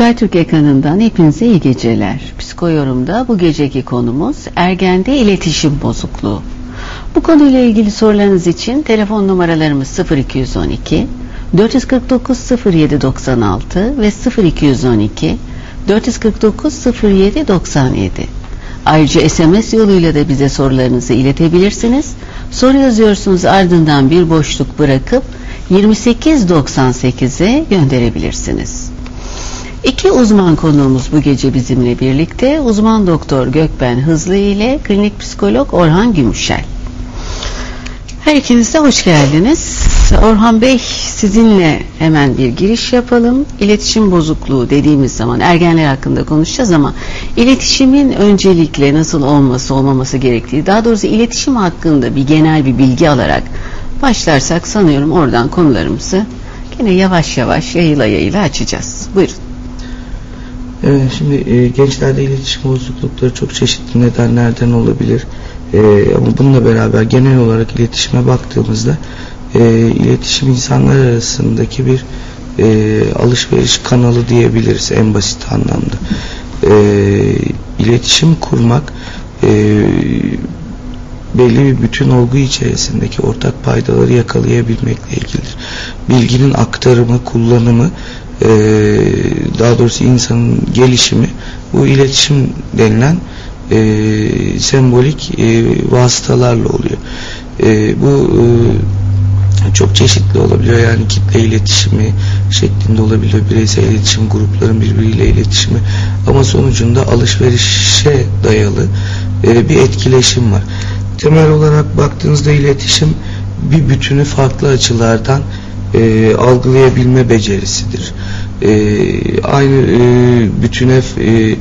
Skytürk ekranından hepinize iyi geceler. Psikoyorum'da bu geceki konumuz ergende iletişim bozukluğu. Bu konuyla ilgili sorularınız için telefon numaralarımız 0212 449 0796 ve 0212 449 0797. Ayrıca SMS yoluyla da bize sorularınızı iletebilirsiniz. Soru yazıyorsunuz ardından bir boşluk bırakıp 2898'e gönderebilirsiniz. İki uzman konuğumuz bu gece bizimle birlikte. Uzman doktor Gökben Hızlı ile klinik psikolog Orhan Gümüşel. Her ikiniz de hoş geldiniz. Orhan Bey sizinle hemen bir giriş yapalım. İletişim bozukluğu dediğimiz zaman ergenler hakkında konuşacağız ama iletişimin öncelikle nasıl olması olmaması gerektiği daha doğrusu iletişim hakkında bir genel bir bilgi alarak başlarsak sanıyorum oradan konularımızı yine yavaş yavaş yayıla yayıla açacağız. Buyurun. Evet, şimdi e, gençlerde iletişim bozuklukları çok çeşitli nedenlerden olabilir. E, ama bununla beraber genel olarak iletişime baktığımızda e, iletişim insanlar arasındaki bir e, alışveriş kanalı diyebiliriz en basit anlamda. E, iletişim kurmak e, belli bir bütün olgu içerisindeki ortak paydaları yakalayabilmekle ilgilidir. Bilginin aktarımı, kullanımı e, daha doğrusu insanın gelişimi bu iletişim denilen e, sembolik e, vasıtalarla oluyor. E, bu e, çok çeşitli olabiliyor. Yani kitle iletişimi şeklinde olabiliyor. Bireysel iletişim, grupların birbiriyle iletişimi. Ama sonucunda alışverişe dayalı e, bir etkileşim var. Temel olarak baktığınızda iletişim bir bütünü farklı açılardan e, algılayabilme becerisidir. E, aynı e, bütüne e,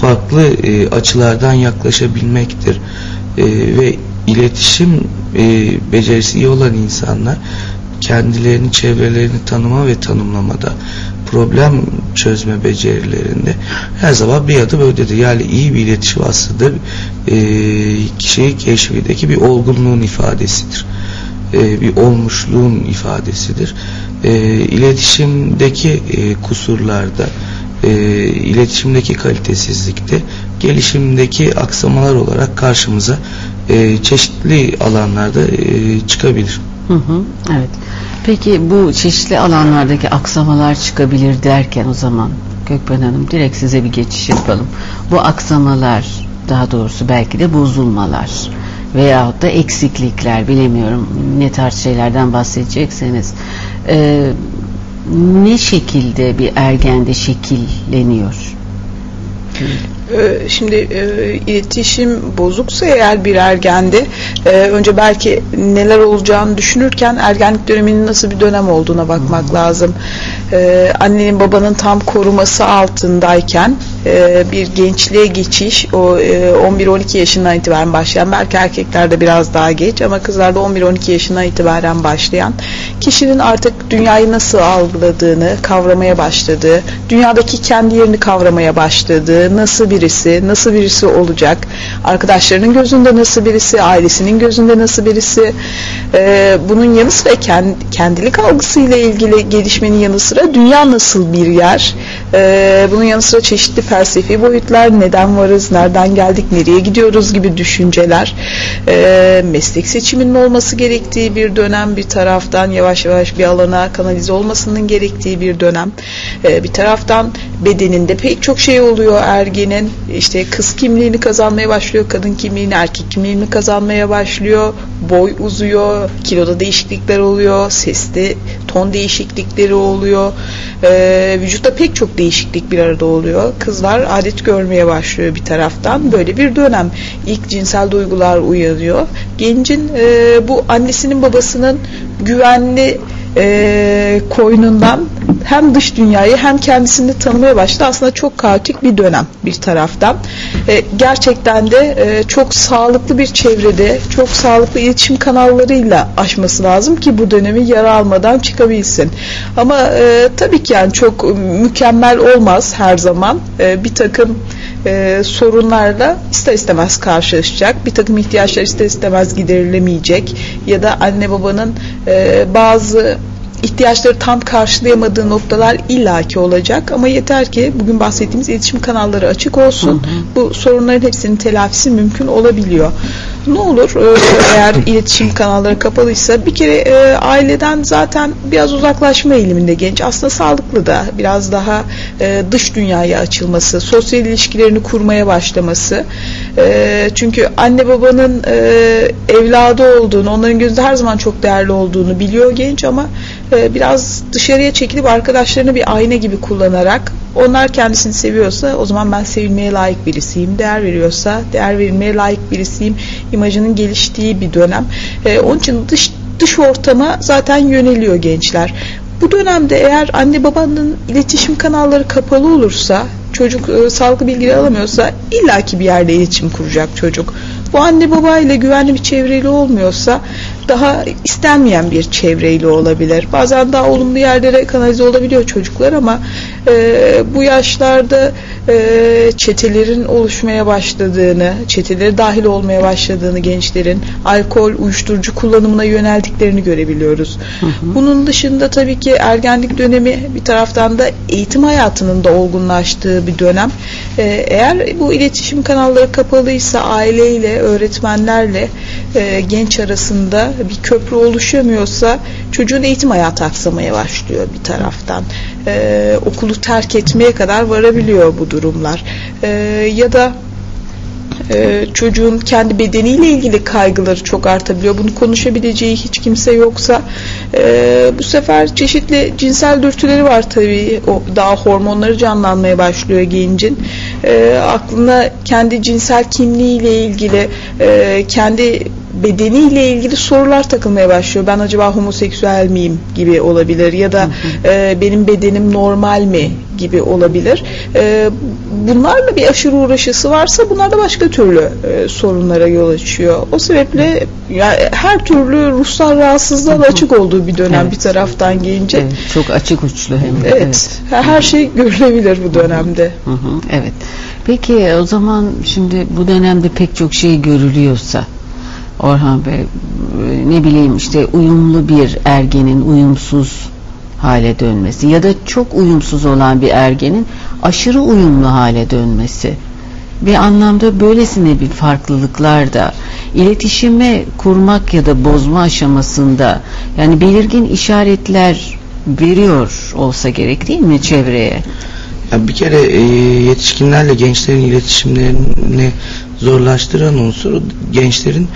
farklı e, açılardan yaklaşabilmektir. E, ve iletişim e, becerisi iyi olan insanlar kendilerini, çevrelerini tanıma ve tanımlamada problem çözme becerilerinde her zaman bir adım ödedir. Yani iyi bir iletişim aslında e, kişi keşfideki bir olgunluğun ifadesidir. E, bir olmuşluğun ifadesidir. E, iletişimdeki e, kusurlarda e, iletişimdeki kalitesizlikte gelişimdeki aksamalar olarak karşımıza e, çeşitli alanlarda e, çıkabilir. Hı hı, evet. Peki bu çeşitli alanlardaki aksamalar çıkabilir derken o zaman Gökben Hanım direkt size bir geçiş yapalım. Bu aksamalar daha doğrusu belki de bozulmalar veyahut da eksiklikler bilemiyorum ne tarz şeylerden bahsedecekseniz e, ne şekilde bir ergende şekilleniyor? Ee, şimdi e, iletişim bozuksa eğer bir ergende e, önce belki neler olacağını düşünürken ergenlik döneminin nasıl bir dönem olduğuna bakmak hmm. lazım. E, annenin babanın tam koruması altındayken e, bir gençliğe geçiş o e, 11-12 yaşından itibaren başlayan belki erkeklerde biraz daha geç ama kızlarda 11-12 yaşından itibaren başlayan kişinin artık dünyayı nasıl algıladığını kavramaya başladığı, dünyadaki kendi yerini kavramaya başladığı, nasıl birisi, nasıl birisi olacak, arkadaşlarının gözünde nasıl birisi, ailesinin gözünde nasıl birisi, e, bunun yanı sıra kend, kendilik algısıyla ilgili gelişmenin yanı sıra dünya nasıl bir yer, e, bunun yanı sıra çeşitli felsefi boyutlar, neden varız, nereden geldik, nereye gidiyoruz gibi düşünceler, e, meslek seçiminin olması gerektiği bir dönem bir taraftan yavaş yavaş bir alana kanalize olmasının gerektiği bir dönem. E, bir taraftan bedeninde pek çok şey oluyor ergenin. işte kız kimliğini kazanmaya başlıyor, kadın kimliğini, erkek kimliğini kazanmaya başlıyor. Boy uzuyor, kiloda değişiklikler oluyor, seste ton değişiklikleri oluyor. E, vücutta pek çok değişiklik bir arada oluyor. Kızlar adet görmeye başlıyor bir taraftan. Böyle bir dönem. ilk cinsel duygular uyanıyor. Gencin e, bu annesinin babasının güvenli e, koynundan hem dış dünyayı hem kendisini tanımaya başladı. Aslında çok kaotik bir dönem bir taraftan. E, gerçekten de e, çok sağlıklı bir çevrede, çok sağlıklı iletişim kanallarıyla aşması lazım ki bu dönemi yara almadan çıkabilsin. Ama e, tabii ki yani çok mükemmel olmaz her zaman. E, bir takım e, sorunlarla ister istemez karşılaşacak. Bir takım ihtiyaçlar ister istemez giderilemeyecek ya da anne babanın e, bazı ihtiyaçları tam karşılayamadığı noktalar illaki olacak ama yeter ki bugün bahsettiğimiz iletişim kanalları açık olsun. Hı hı. Bu sorunların hepsinin telafisi mümkün olabiliyor. Ne olur e, eğer iletişim kanalları kapalıysa bir kere e, aileden zaten biraz uzaklaşma eğiliminde genç. Aslında sağlıklı da biraz daha e, dış dünyaya açılması, sosyal ilişkilerini kurmaya başlaması. E, çünkü anne babanın e, evladı olduğunu, onların gözünde her zaman çok değerli olduğunu biliyor genç ama biraz dışarıya çekilip arkadaşlarını bir ayna gibi kullanarak onlar kendisini seviyorsa o zaman ben sevilmeye layık birisiyim. Değer veriyorsa değer verilmeye layık birisiyim. İmajının geliştiği bir dönem. E, onun için dış dış ortama zaten yöneliyor gençler. Bu dönemde eğer anne babanın iletişim kanalları kapalı olursa çocuk e, sağlıklı bilgileri alamıyorsa illaki bir yerde iletişim kuracak çocuk. Bu anne baba ile güvenli bir çevreyle olmuyorsa daha istenmeyen bir çevreyle olabilir. Bazen daha olumlu yerlere kanalize olabiliyor çocuklar ama e, bu yaşlarda e, çetelerin oluşmaya başladığını, çetelere dahil olmaya başladığını gençlerin alkol, uyuşturucu kullanımına yöneldiklerini görebiliyoruz. Hı hı. Bunun dışında tabii ki ergenlik dönemi bir taraftan da eğitim hayatının da olgunlaştığı bir dönem. E, eğer bu iletişim kanalları kapalıysa aileyle, öğretmenlerle e, genç arasında bir köprü oluşamıyorsa çocuğun eğitim hayatı aksamaya başlıyor bir taraftan. E, okulu terk etmeye kadar varabiliyor bu durumlar. E, ya da e, çocuğun kendi bedeniyle ilgili kaygıları çok artabiliyor. Bunu konuşabileceği hiç kimse yoksa e, bu sefer çeşitli cinsel dürtüleri var tabii. O daha hormonları canlanmaya başlıyor gencin. E, aklına kendi cinsel kimliğiyle ilgili e, kendi bedeniyle ilgili sorular takılmaya başlıyor. Ben acaba homoseksüel miyim gibi olabilir ya da e, benim bedenim normal mi gibi olabilir. E, bunlarla bir aşırı uğraşısı varsa bunlar da başka türlü e, sorunlara yol açıyor. O sebeple yani her türlü ruhsal rahatsızlığa açık olduğu bir dönem evet. bir taraftan gelince. Evet, çok açık uçlu hem de. Evet. evet. Her şey görülebilir bu dönemde. Hı hı, evet. Peki o zaman şimdi bu dönemde pek çok şey görülüyorsa Orhan Bey ne bileyim işte uyumlu bir ergenin uyumsuz hale dönmesi ya da çok uyumsuz olan bir ergenin aşırı uyumlu hale dönmesi bir anlamda böylesine bir farklılıklar da iletişime kurmak ya da bozma aşamasında yani belirgin işaretler veriyor olsa gerek değil mi çevreye? Ya bir kere e, yetişkinlerle gençlerin iletişimlerini zorlaştıran unsur gençlerin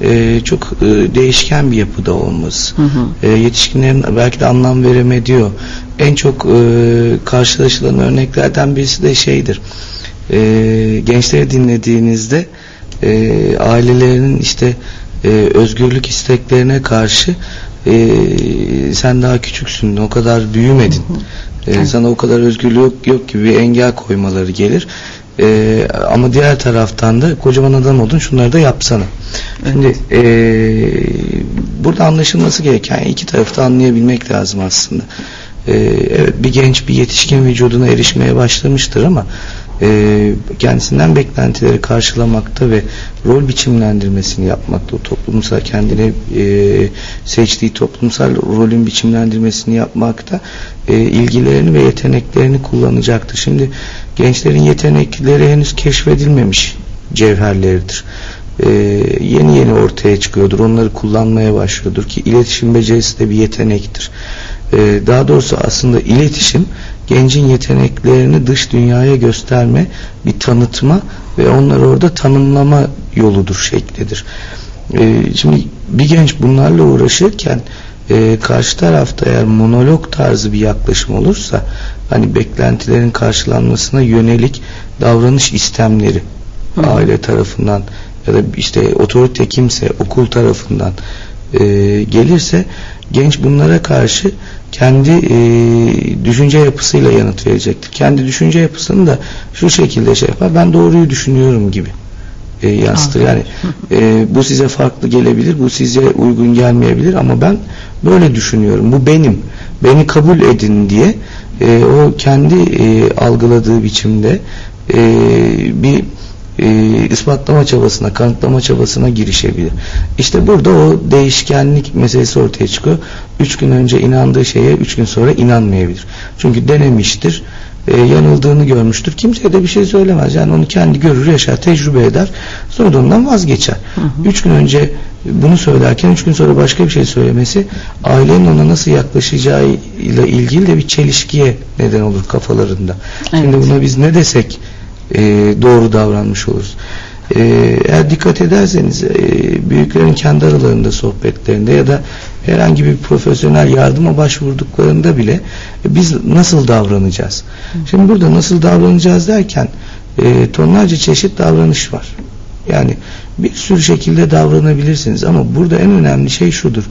e, çok e, değişken bir yapıda olması. Hı hı. E, yetişkinlerin belki de anlam veremediyor. En çok e, karşılaşılan örneklerden birisi de şeydir. E, gençleri dinlediğinizde e, ailelerinin işte e, özgürlük isteklerine karşı e, sen daha küçüksün, o kadar büyümedin. Hı hı. E, sana o kadar özgürlük yok, yok gibi bir engel koymaları gelir. E, ama diğer taraftan da kocaman adam oldun şunları da yapsana. Evet. Şimdi e, burada anlaşılması gereken iki tarafta anlayabilmek lazım aslında. E, evet bir genç bir yetişkin vücuduna erişmeye başlamıştır ama e, kendisinden beklentileri karşılamakta ve rol biçimlendirmesini yapmakta, o toplumsal kendine e, seçtiği toplumsal rolün biçimlendirmesini yapmakta e, ilgilerini ve yeteneklerini kullanacaktır. Şimdi gençlerin yetenekleri henüz keşfedilmemiş cevherleridir. Ee, yeni yeni ortaya çıkıyordur. Onları kullanmaya başlıyordur ki iletişim becerisi de bir yetenektir. Ee, daha doğrusu aslında iletişim gencin yeteneklerini dış dünyaya gösterme, bir tanıtma ve onları orada tanımlama yoludur şeklidir. Ee, şimdi bir genç bunlarla uğraşırken e, karşı tarafta eğer monolog tarzı bir yaklaşım olursa hani beklentilerin karşılanmasına yönelik davranış istemleri Hı. aile tarafından ya da işte otorite kimse okul tarafından e, gelirse genç bunlara karşı kendi e, düşünce yapısıyla yanıt verecektir. Kendi düşünce yapısını da şu şekilde şey yapar. Ben doğruyu düşünüyorum gibi e, yansıtır. Yani e, bu size farklı gelebilir, bu size uygun gelmeyebilir ama ben böyle düşünüyorum. Bu benim. Beni kabul edin diye e, o kendi e, algıladığı biçimde e, bir e, ispatlama çabasına, kanıtlama çabasına girişebilir. İşte burada o değişkenlik meselesi ortaya çıkıyor. Üç gün önce inandığı şeye üç gün sonra inanmayabilir. Çünkü denemiştir, e, yanıldığını görmüştür. Kimseye de bir şey söylemez. Yani onu kendi görür, yaşar, tecrübe eder. Sonra da ondan vazgeçer. Hı hı. Üç gün önce bunu söylerken üç gün sonra başka bir şey söylemesi ailenin ona nasıl yaklaşacağı ile ilgili de bir çelişkiye neden olur kafalarında. Evet. Şimdi buna biz ne desek e, doğru davranmış oluruz. E, eğer dikkat ederseniz e, büyüklerin kendi aralarında sohbetlerinde ya da herhangi bir profesyonel yardıma başvurduklarında bile e, biz nasıl davranacağız? Şimdi burada nasıl davranacağız derken e, tonlarca çeşit davranış var. Yani bir sürü şekilde davranabilirsiniz ama burada en önemli şey şudur.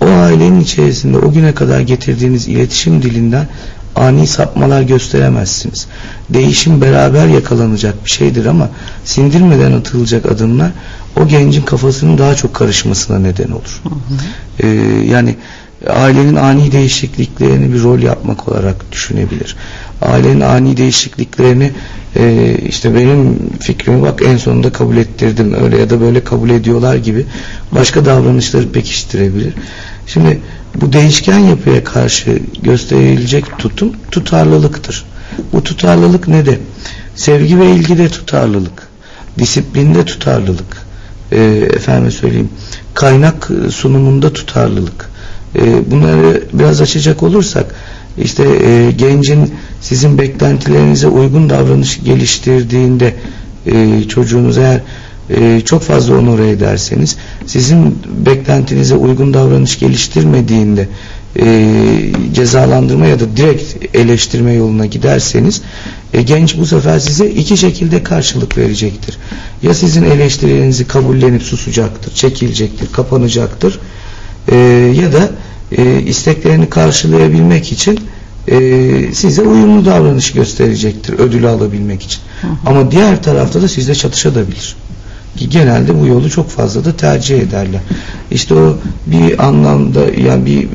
O ailenin içerisinde o güne kadar getirdiğiniz iletişim dilinden ani sapmalar gösteremezsiniz. Değişim beraber yakalanacak bir şeydir ama sindirmeden atılacak adımlar o gencin kafasının daha çok karışmasına neden olur. Hı hı. Ee, yani ailenin ani değişikliklerini bir rol yapmak olarak düşünebilir. Ailenin ani değişikliklerini e, işte benim fikrimi bak en sonunda kabul ettirdim öyle ya da böyle kabul ediyorlar gibi başka davranışları pekiştirebilir. Şimdi bu değişken yapıya karşı gösterilecek tutum tutarlılıktır. Bu tutarlılık ne de? Sevgi ve ilgide tutarlılık, disiplinde tutarlılık, e, efendim söyleyeyim, kaynak sunumunda tutarlılık. E, bunları biraz açacak olursak, işte e, gencin sizin beklentilerinize uygun davranış geliştirdiğinde e, çocuğunuz eğer e, çok fazla onore ederseniz sizin beklentinize uygun davranış geliştirmediğinde e, cezalandırma ya da direkt eleştirme yoluna giderseniz e, genç bu sefer size iki şekilde karşılık verecektir. Ya sizin eleştirilerinizi kabullenip susacaktır, çekilecektir, kapanacaktır e, ya da e, isteklerini karşılayabilmek için e, size uyumlu davranış gösterecektir ödülü alabilmek için. Hı hı. Ama diğer tarafta da sizle çatışabilir ki genelde bu yolu çok fazla da tercih ederler. İşte o bir anlamda yani bir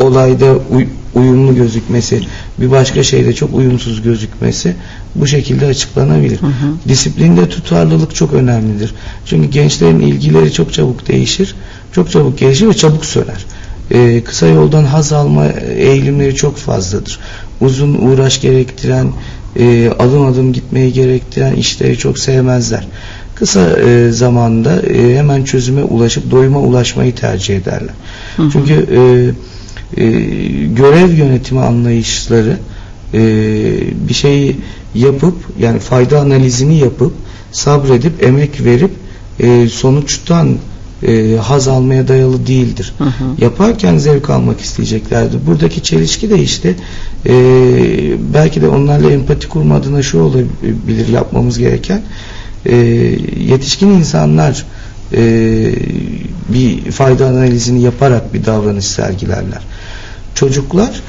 olayda uy uyumlu gözükmesi, bir başka şeyde çok uyumsuz gözükmesi bu şekilde açıklanabilir. Hı hı. Disiplinde tutarlılık çok önemlidir. Çünkü gençlerin ilgileri çok çabuk değişir, çok çabuk gelişir ve çabuk söner. Ee, kısa yoldan haz alma eğilimleri çok fazladır. Uzun uğraş gerektiren, e, adım adım gitmeyi gerektiren işleri çok sevmezler kısa e, zamanda e, hemen çözüme ulaşıp doyuma ulaşmayı tercih ederler. Hı hı. Çünkü e, e, görev yönetimi anlayışları e, bir şeyi yapıp yani fayda analizini yapıp sabredip emek verip e, sonuçtan e, haz almaya dayalı değildir. Hı hı. Yaparken zevk almak isteyeceklerdir. Buradaki çelişki de işte e, belki de onlarla empati kurma adına şu olabilir yapmamız gereken e, yetişkin insanlar e, bir fayda analizini yaparak bir davranış sergilerler. Çocuklar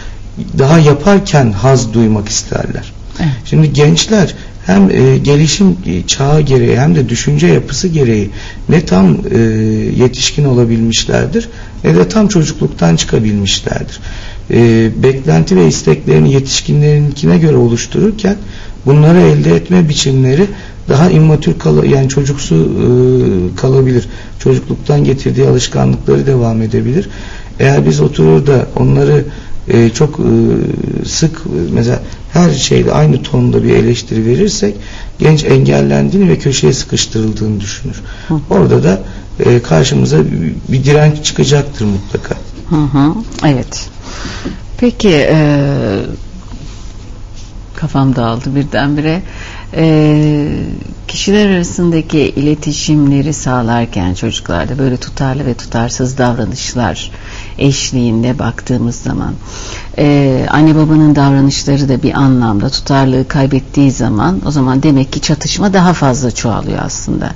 daha yaparken haz duymak isterler. Evet. Şimdi gençler hem e, gelişim çağı gereği hem de düşünce yapısı gereği ne tam e, yetişkin olabilmişlerdir ne de tam çocukluktan çıkabilmişlerdir. E, beklenti ve isteklerini yetişkinlerinkine göre oluştururken bunları elde etme biçimleri daha immatür kal yani çocuksu e, kalabilir. Çocukluktan getirdiği alışkanlıkları devam edebilir. Eğer biz oturur da onları e, çok e, sık mesela her şeyde aynı tonda bir eleştiri verirsek genç engellendiğini ve köşeye sıkıştırıldığını düşünür. Hı. Orada da e, karşımıza bir direnç çıkacaktır mutlaka. Hı hı, evet. Peki e, kafam dağıldı birdenbire e, kişiler arasındaki iletişimleri sağlarken çocuklarda böyle tutarlı ve tutarsız davranışlar eşliğinde baktığımız zaman e, anne babanın davranışları da bir anlamda tutarlığı kaybettiği zaman o zaman demek ki çatışma daha fazla çoğalıyor aslında.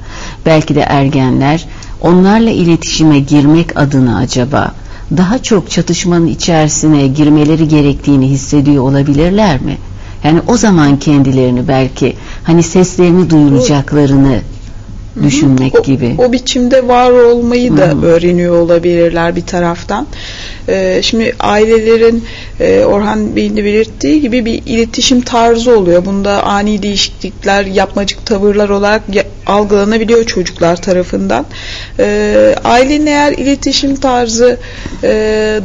Belki de ergenler onlarla iletişime girmek adına acaba daha çok çatışmanın içerisine girmeleri gerektiğini hissediyor olabilirler mi? Yani o zaman kendilerini belki hani seslerini duyuracaklarını düşünmek o, gibi. O biçimde var olmayı da Hı. öğreniyor olabilirler bir taraftan. Ee, şimdi ailelerin e, Orhan Bey'in de belirttiği gibi bir iletişim tarzı oluyor. Bunda ani değişiklikler, yapmacık tavırlar olarak ya- algılanabiliyor çocuklar tarafından. Ee, ailenin eğer iletişim tarzı e,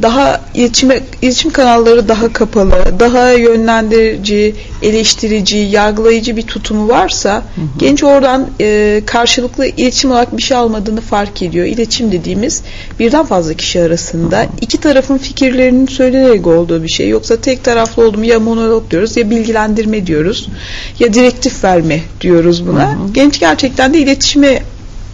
daha iletişime, iletişim kanalları daha kapalı, daha yönlendirici, eleştirici, yargılayıcı bir tutumu varsa genç oradan e, karşılıklı iletişim olarak bir şey almadığını fark ediyor. İletişim dediğimiz birden fazla kişi arasında iki tarafın fikirlerinin söylenerek olduğu bir şey. Yoksa tek taraflı oldu mu ya monolog diyoruz ya bilgilendirme diyoruz ya direktif verme diyoruz buna. Genç gerçekten de iletişime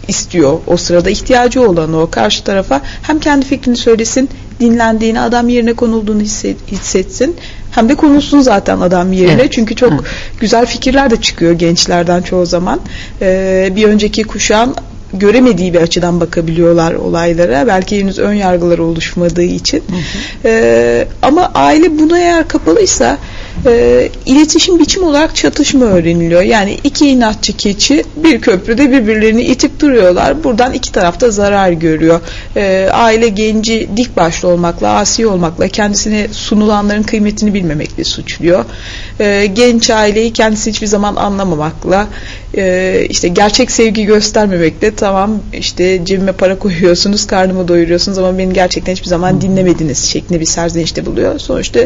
istiyor o sırada ihtiyacı olan o karşı tarafa hem kendi fikrini söylesin dinlendiğini adam yerine konulduğunu hisset- hissetsin hem de konulsun zaten adam yerine. Evet. çünkü çok Evet. güzel fikirler de çıkıyor gençlerden çoğu zaman. Ee, bir önceki kuşağın göremediği bir açıdan bakabiliyorlar olaylara. Belki henüz ön yargılar oluşmadığı için. Ee, ama aile buna eğer kapalıysa e, iletişim biçim olarak çatışma öğreniliyor. Yani iki inatçı keçi bir köprüde birbirlerini itip duruyorlar. Buradan iki tarafta zarar görüyor. E, aile genci dik başlı olmakla, asi olmakla, kendisine sunulanların kıymetini bilmemekle suçluyor. E, genç aileyi kendisi hiçbir zaman anlamamakla, e, işte gerçek sevgi göstermemekle tamam işte cebime para koyuyorsunuz, karnımı doyuruyorsunuz ama beni gerçekten hiçbir zaman dinlemediniz şeklinde bir serzenişte buluyor. Sonuçta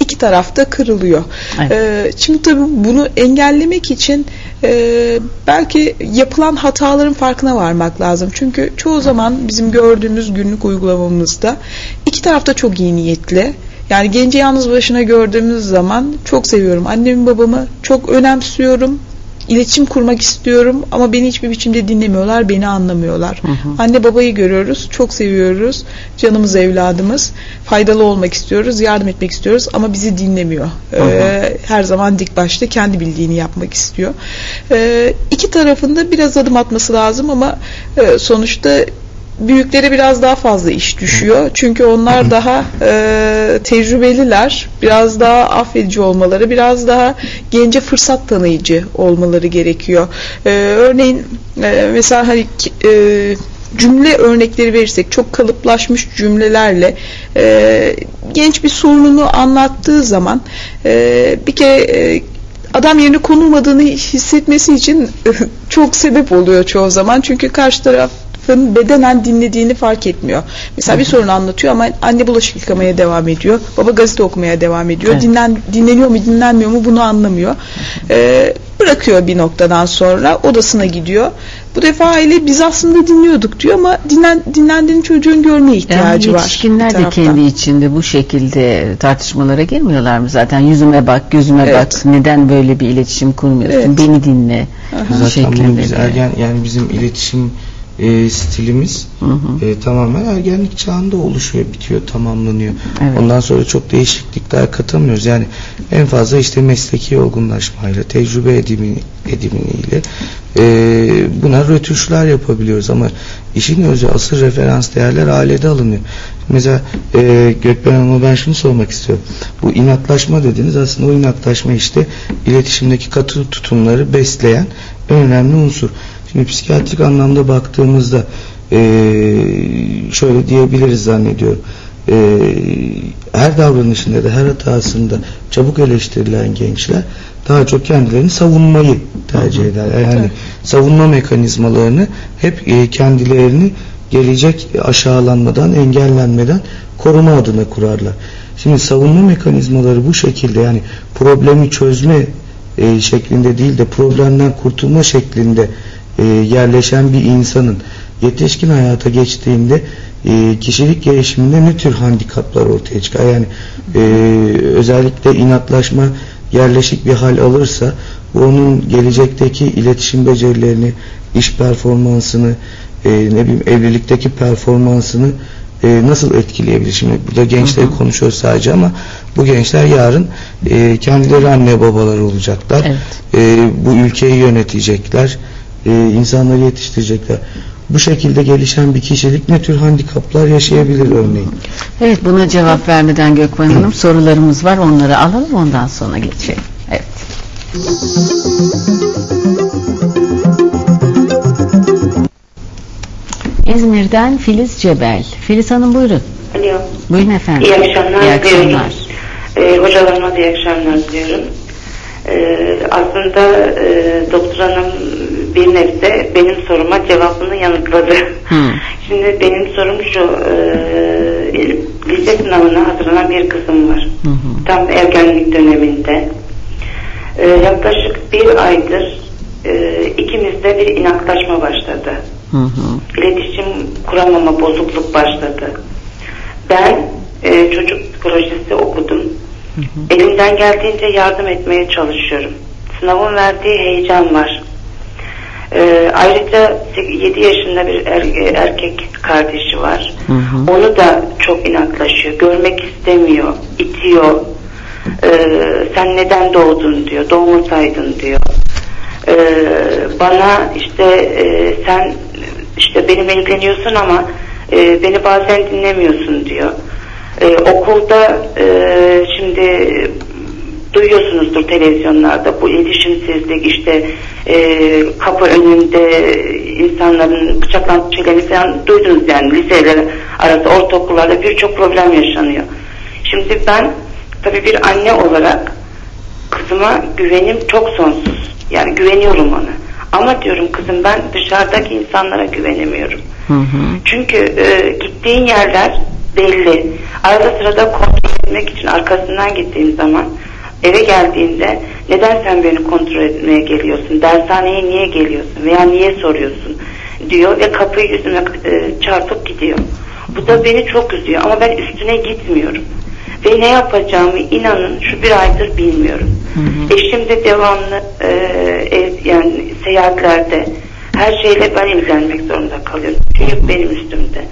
iki tarafta kırılıyor. Evet. Ee, şimdi tabii bunu engellemek için e, belki yapılan hataların farkına varmak lazım. Çünkü çoğu zaman bizim gördüğümüz günlük uygulamamızda iki tarafta çok iyi niyetli. Yani genci yalnız başına gördüğümüz zaman çok seviyorum annemi babamı, çok önemsiyorum, iletişim kurmak istiyorum ama beni hiçbir biçimde dinlemiyorlar, beni anlamıyorlar. Anne babayı görüyoruz, çok seviyoruz, canımız evladımız, faydalı olmak istiyoruz, yardım etmek istiyoruz ama bizi dinlemiyor. Ee, her zaman dik başta kendi bildiğini yapmak istiyor. Ee, iki tarafında biraz adım atması lazım ama e, sonuçta büyüklere biraz daha fazla iş düşüyor. Çünkü onlar daha e, tecrübeliler, biraz daha affedici olmaları, biraz daha gence fırsat tanıyıcı olmaları gerekiyor. E, örneğin e, mesela hani e, cümle örnekleri verirsek çok kalıplaşmış cümlelerle e, genç bir sorununu anlattığı zaman e, bir kere e, adam yerine konulmadığını hissetmesi için çok sebep oluyor çoğu zaman. Çünkü karşı tarafın bedenen dinlediğini fark etmiyor. Mesela bir sorunu anlatıyor ama anne bulaşık yıkamaya devam ediyor. Baba gazete okumaya devam ediyor. Evet. Dinlen, dinleniyor mu dinlenmiyor mu bunu anlamıyor. Ee, bırakıyor bir noktadan sonra odasına gidiyor. Bu defa aile biz aslında dinliyorduk diyor ama dinlen, dinlendiğini çocuğun görmeye ihtiyacı yani var. yetişkinler de kendi içinde bu şekilde tartışmalara girmiyorlar mı? Zaten yüzüme bak, gözüme Evet. bak. Neden böyle bir iletişim kurmuyorsun? Evet. Beni dinle. Zaten bunu biz ergen yani bizim iletişim e, stilimiz Hı hı. e, tamamen ergenlik çağında oluşuyor, bitiyor, tamamlanıyor. Evet. Ondan sonra çok değişiklikler katamıyoruz. Yani en fazla işte mesleki olgunlaşmayla, tecrübe edimi, ediminiyle e, buna rötuşlar yapabiliyoruz ama işin özü asıl referans değerler ailede alınıyor. Mesela e, Gökben Hanım'a ben şunu sormak istiyorum. Bu inatlaşma dediniz aslında o inatlaşma işte iletişimdeki katı tutumları besleyen en önemli unsur. Şimdi psikiyatrik anlamda baktığımızda e, şöyle diyebiliriz zannediyorum. E, her davranışında da her hatasında çabuk eleştirilen gençler daha çok kendilerini savunmayı tercih ederler. Yani savunma mekanizmalarını hep e, kendilerini gelecek aşağılanmadan, engellenmeden koruma adına kurarlar. Şimdi savunma mekanizmaları bu şekilde yani problemi çözme e, şeklinde değil de problemden kurtulma şeklinde e, yerleşen bir insanın yetişkin hayata geçtiğinde e, kişilik gelişiminde ne tür handikaplar ortaya çıkar? Yani e, özellikle inatlaşma yerleşik bir hal alırsa bu onun gelecekteki iletişim becerilerini, iş performansını, e, ne bileyim evlilikteki performansını e, nasıl etkileyebilir? Şimdi burada gençleri konuşuyoruz sadece ama bu gençler yarın e, kendileri anne babaları olacaklar. Evet. E, bu ülkeyi yönetecekler. E, insanları yetiştirecekler. Bu şekilde gelişen bir kişilik ne tür handikaplar yaşayabilir örneğin? Evet buna cevap vermeden Gökmen Hanım sorularımız var onları alalım ondan sonra geçelim. Evet. İzmir'den Filiz Cebel. Filiz Hanım buyurun. Alo. Buyurun efendim. İyi akşamlar. İyi akşamlar. diliyorum. Ee, hocalarıma da iyi akşamlar diliyorum. Ee, aslında e, doktor hanım bir nebze benim soruma cevabını yanıtladı. Hı. Şimdi benim sorum şu, e, lise sınavına hazırlanan bir kızım var. Hı. Tam ergenlik döneminde. Ee, yaklaşık bir aydır e, ikimizde bir inatlaşma başladı. Hı. iletişim kuramama bozukluk başladı. Ben e, çocuk projesi okudum. Elimden geldiğince yardım etmeye çalışıyorum. Sınavın verdiği heyecan var. E, ayrıca 7 yaşında bir er- erkek kardeşi var. Hı hı. Onu da çok inatlaşıyor. Görmek istemiyor, itiyor. E, sen neden doğdun diyor, doğmasaydın diyor. E, bana işte e, sen işte benimle ilgileniyorsun ama e, beni bazen dinlemiyorsun diyor. E, okulda e, şimdi duyuyorsunuzdur televizyonlarda bu iletişimsizlik işte e, kapı önünde insanların bıçaklanıp şeylerini falan duydunuz yani liseler arası ortaokullarda birçok problem yaşanıyor. Şimdi ben tabii bir anne olarak kızıma güvenim çok sonsuz. Yani güveniyorum ona. Ama diyorum kızım ben dışarıdaki insanlara güvenemiyorum. Hı hı. Çünkü e, gittiğin yerler belli. Arada sırada kontrol etmek için arkasından gittiğim zaman eve geldiğinde neden sen beni kontrol etmeye geliyorsun? Dershaneye niye geliyorsun? Veya niye soruyorsun? diyor ve kapıyı yüzüme e, çarpıp gidiyor. Bu da beni çok üzüyor ama ben üstüne gitmiyorum. Ve ne yapacağımı inanın şu bir aydır bilmiyorum. Eşim de devamlı e, ev, yani seyahatlerde her şeyle ben ilgilenmek zorunda kalıyorum. Çünkü benim üstümde.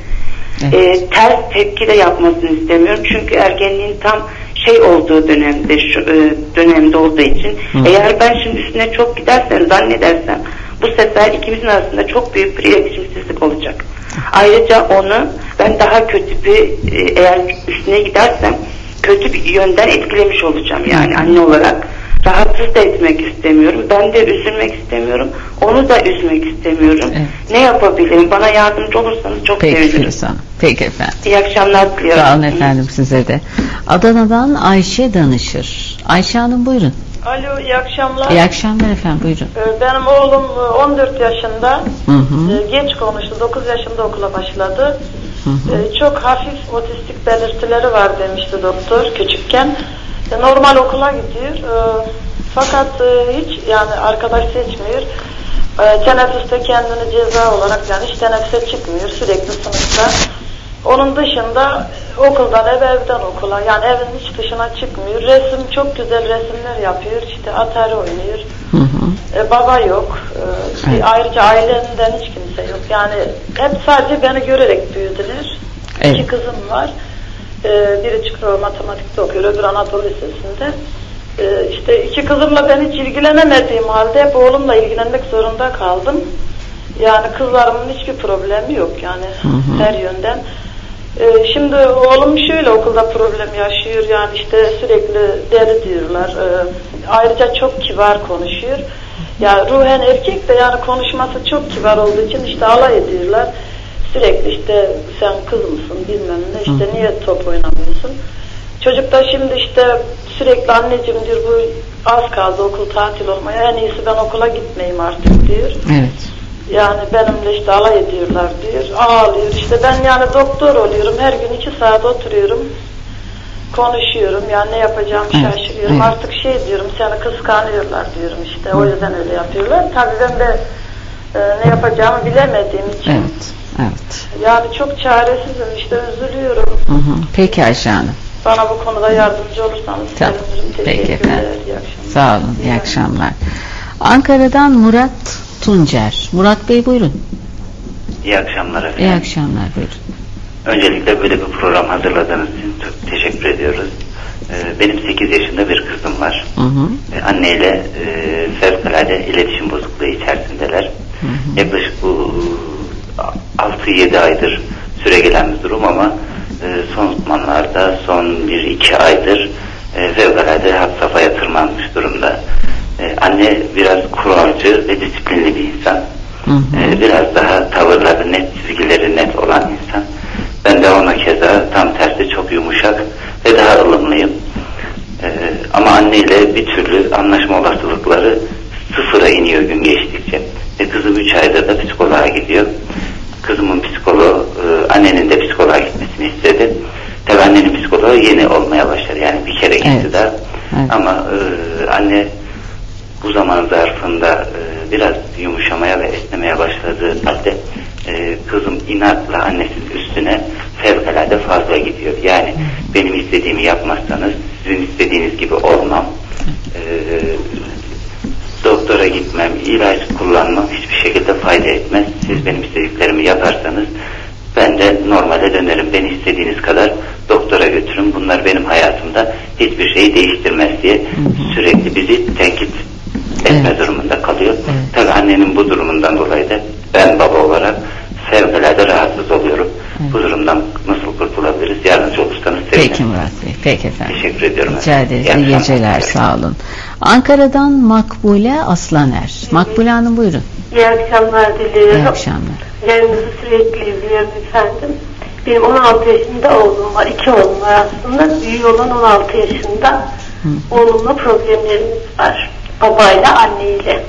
Evet. E, ters tepki de yapmasını istemiyorum. Çünkü ergenliğin tam şey olduğu dönemde şu e, dönemde olduğu için eğer ben şimdi üstüne çok gidersem zannedersem bu sefer ikimizin arasında çok büyük bir iletişimsizlik olacak. Ayrıca onu ben daha kötü bir e, eğer üstüne gidersem kötü bir yönden etkilemiş olacağım yani anne olarak. Rahatsız da etmek istemiyorum. Ben de üzülmek istemiyorum. Onu da üzmek istemiyorum. Evet. Ne yapabilirim? Bana yardımcı olursanız çok Peki sevinirim. Filiz Hanım. Peki efendim. İyi akşamlar diliyorum. Sağ olun efendim size de. Adana'dan Ayşe danışır. Ayşe Hanım buyurun. Alo, iyi akşamlar. İyi akşamlar efendim buyurun. Ee, Benim oğlum e, 14 yaşında, Hı hı. e, geç konuştu, 9 yaşında okula başladı. Hı hı. E, Çok hafif otistik belirtileri var demişti doktor küçükken. Normal okula gidiyor. E, Fakat e, hiç yani arkadaş seçmiyor. E, Teneffüste kendini ceza olarak yani hiç teneffüse çıkmıyor sürekli sınıfta. Onun dışında okuldan eve evden okula yani evin hiç dışına çıkmıyor. Resim çok güzel resimler yapıyor. İşte atari oynuyor. Hı hı. E, baba yok. E, Evet. Ayrıca ailenden hiç kimse yok. Yani hep sadece beni görerek büyüdüler. Evet. İki kızım var. E, biri Çukurova Matematik'te okuyor, öbür Anadolu Lisesi'nde. E, işte iki kızımla ben hiç ilgilenemediğim halde hep oğlumla ilgilenmek zorunda kaldım. Yani kızlarımın hiçbir problemi yok yani Hı hı. her yönden. E, şimdi oğlum şöyle okulda problem yaşıyor yani işte sürekli deli diyorlar. E, ayrıca çok kibar konuşuyor. Ya ruhen erkek de yani konuşması çok kibar olduğu için işte alay ediyorlar. Sürekli işte sen kız mısın bilmem ne işte niye top oynamıyorsun. Çocuk da şimdi işte sürekli anneciğim diyor bu az kaldı okul tatil olmaya en iyisi ben okula gitmeyeyim artık diyor. Evet. Yani benimle işte alay ediyorlar diyor. Ağlıyor. İşte ben yani doktor oluyorum. Her gün iki saat oturuyorum. Konuşuyorum. Yani ne yapacağımı Evet, şaşırıyorum. evet. Artık şey diyorum seni kıskanıyorlar diyorum işte. O yüzden öyle yapıyorlar. Tabii ben de e, ne yapacağımı bilemediğim için. Evet. Evet. Yani çok çaresizim işte üzülüyorum. Hı hı. Peki Ayşe Hanım. Bana bu konuda yardımcı olursanız Tamam. sevinirim. Peki Teşekkürler. efendim. İyi akşamlar. Sağ olun. İyi akşamlar. Ankara'dan Murat Tuncer. Murat Bey buyurun. İyi akşamlar efendim. İyi akşamlar buyurun. Öncelikle böyle bir program hazırladığınız için çok teşekkür ediyoruz. Ee, benim 8 yaşında bir kızım var. Hı hı. Ee, anneyle e, fevkalade iletişim bozukluğu içerisindeler. Yaklaşık bu 6-7 aydır süre gelen bir durum ama e, son zamanlarda son 1-2 aydır e, fevkalade had safhaya tırmanmış durumda. E, anne biraz kuralcı ve disiplinli bir insan. E, biraz daha tavırları net, çizgileri net olan insan. Ben de ona keza tam tersi çok yumuşak ve daha ılımlıyım. E, ama anneyle bir türlü anlaşma olasılıkları sıfıra iniyor gün geçtikçe. E, kızım 3 ayda da psikoloğa gidiyor. Yeni olmaya başladı. Yani bir kere gitti Evet. daha. Evet. Ama e, anne bu zaman zarfında e, biraz yumuşamaya ve esnemeye başladığı halde e, kızım inatla annesinin üstüne fevkalade fazla gidiyor. Yani benim istediğimi yapmazsanız sizin istediğiniz gibi olmam. E, doktora gitmem, ilaç kullanmam hiçbir şekilde fayda etmez. Siz benim istediklerimi yaparsanız ben de normale dönerim. Beni istediğiniz kadar doktora götürün. Bunlar benim hayatımda hiçbir şeyi değiştirmez diye sürekli bizi tenkit etme Evet. durumunda kalıyor. Evet. Tabii annenin bu durumundan dolayı da ben baba olarak fevkalade rahatsız oluyorum. Bu durumdan nasıl kurtulabiliriz? Yardımcı olursanız sevinirim. Peki Murat Bey. Peki efendim. Teşekkür ediyorum. Rica ederiz. İyi geceler. Sağ olun. Ankara'dan Makbule Aslaner. Makbule Hanım buyurun. İyi akşamlar diliyorum. İyi akşamlar. Yayınınızı sürekli izliyorum efendim. Benim 16 yaşında oğlum var. iki oğlum var aslında. Büyüğü olan 16 yaşında. Oğlumla problemlerimiz var. Babayla anneyle.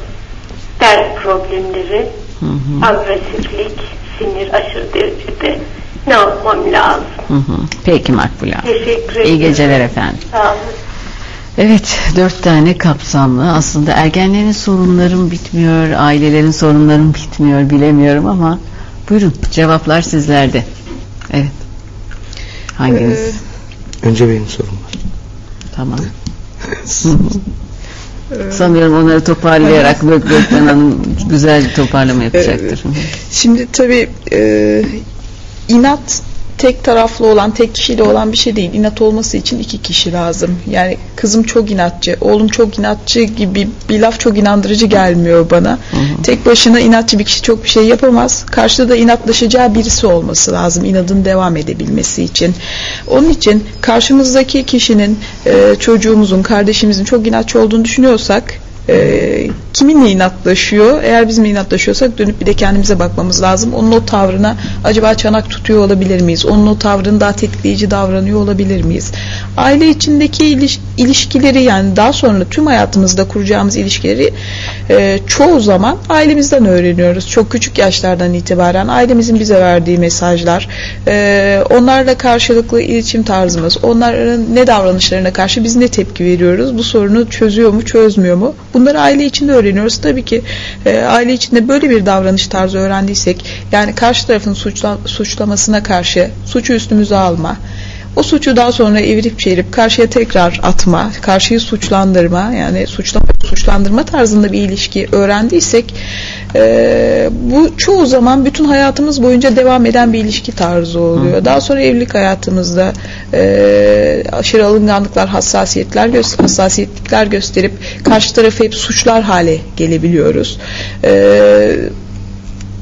Ders problemleri, Hı hı. agresiflik, sinir aşırı derecede. Ne yapmam lazım? Hı hı. Peki Makbule. Teşekkür ederim. İyi geceler efendim. Sağ olun. Evet, dört tane kapsamlı. Aslında ergenlerin sorunların bitmiyor, ailelerin sorunların bitmiyor bilemiyorum ama buyurun cevaplar sizlerde. Evet. Hanginiz? Ee, Önce benim sorum var. Tamam. Sanıyorum onları toparlayarak Gök Gökmen Hanım güzel bir toparlama yapacaktır. Hı hı. Şimdi tabii e, inat tek taraflı olan, tek kişiyle olan bir şey değil. İnat olması için iki kişi lazım. Yani kızım çok inatçı, oğlum çok inatçı gibi bir laf çok inandırıcı gelmiyor bana. Tek başına inatçı bir kişi çok bir şey yapamaz. Karşıda da inatlaşacağı birisi olması lazım inadın devam edebilmesi için. Onun için karşımızdaki kişinin, e, çocuğumuzun, kardeşimizin çok inatçı olduğunu düşünüyorsak e, kiminle inatlaşıyor? Eğer bizimle inatlaşıyorsak dönüp bir de kendimize bakmamız lazım. Onun o tavrına acaba çanak tutuyor olabilir miyiz? Onun o tavrını daha tetikleyici davranıyor olabilir miyiz? Aile içindeki iliş- ilişkileri yani daha sonra tüm hayatımızda kuracağımız ilişkileri e, çoğu zaman ailemizden öğreniyoruz. Çok küçük yaşlardan itibaren ailemizin bize verdiği mesajlar, e, onlarla karşılıklı iletişim tarzımız, onların ne davranışlarına karşı biz ne tepki veriyoruz? Bu sorunu çözüyor mu, çözmüyor mu? Bunları aile içinde öğreniyoruz. Tabii ki e, aile içinde böyle bir davranış tarzı öğrendiysek, yani karşı tarafın suçla, suçlamasına karşı suçu üstümüze alma, o suçu daha sonra evirip çevirip karşıya tekrar atma, karşıyı suçlandırma yani suçlama suçlandırma tarzında bir ilişki öğrendiysek e, bu çoğu zaman bütün hayatımız boyunca devam eden bir ilişki tarzı oluyor. Daha sonra evlilik hayatımızda e, aşırı alınganlıklar, hassasiyetler gö- hassasiyetlikler gösterip karşı tarafı hep suçlar hale gelebiliyoruz. E,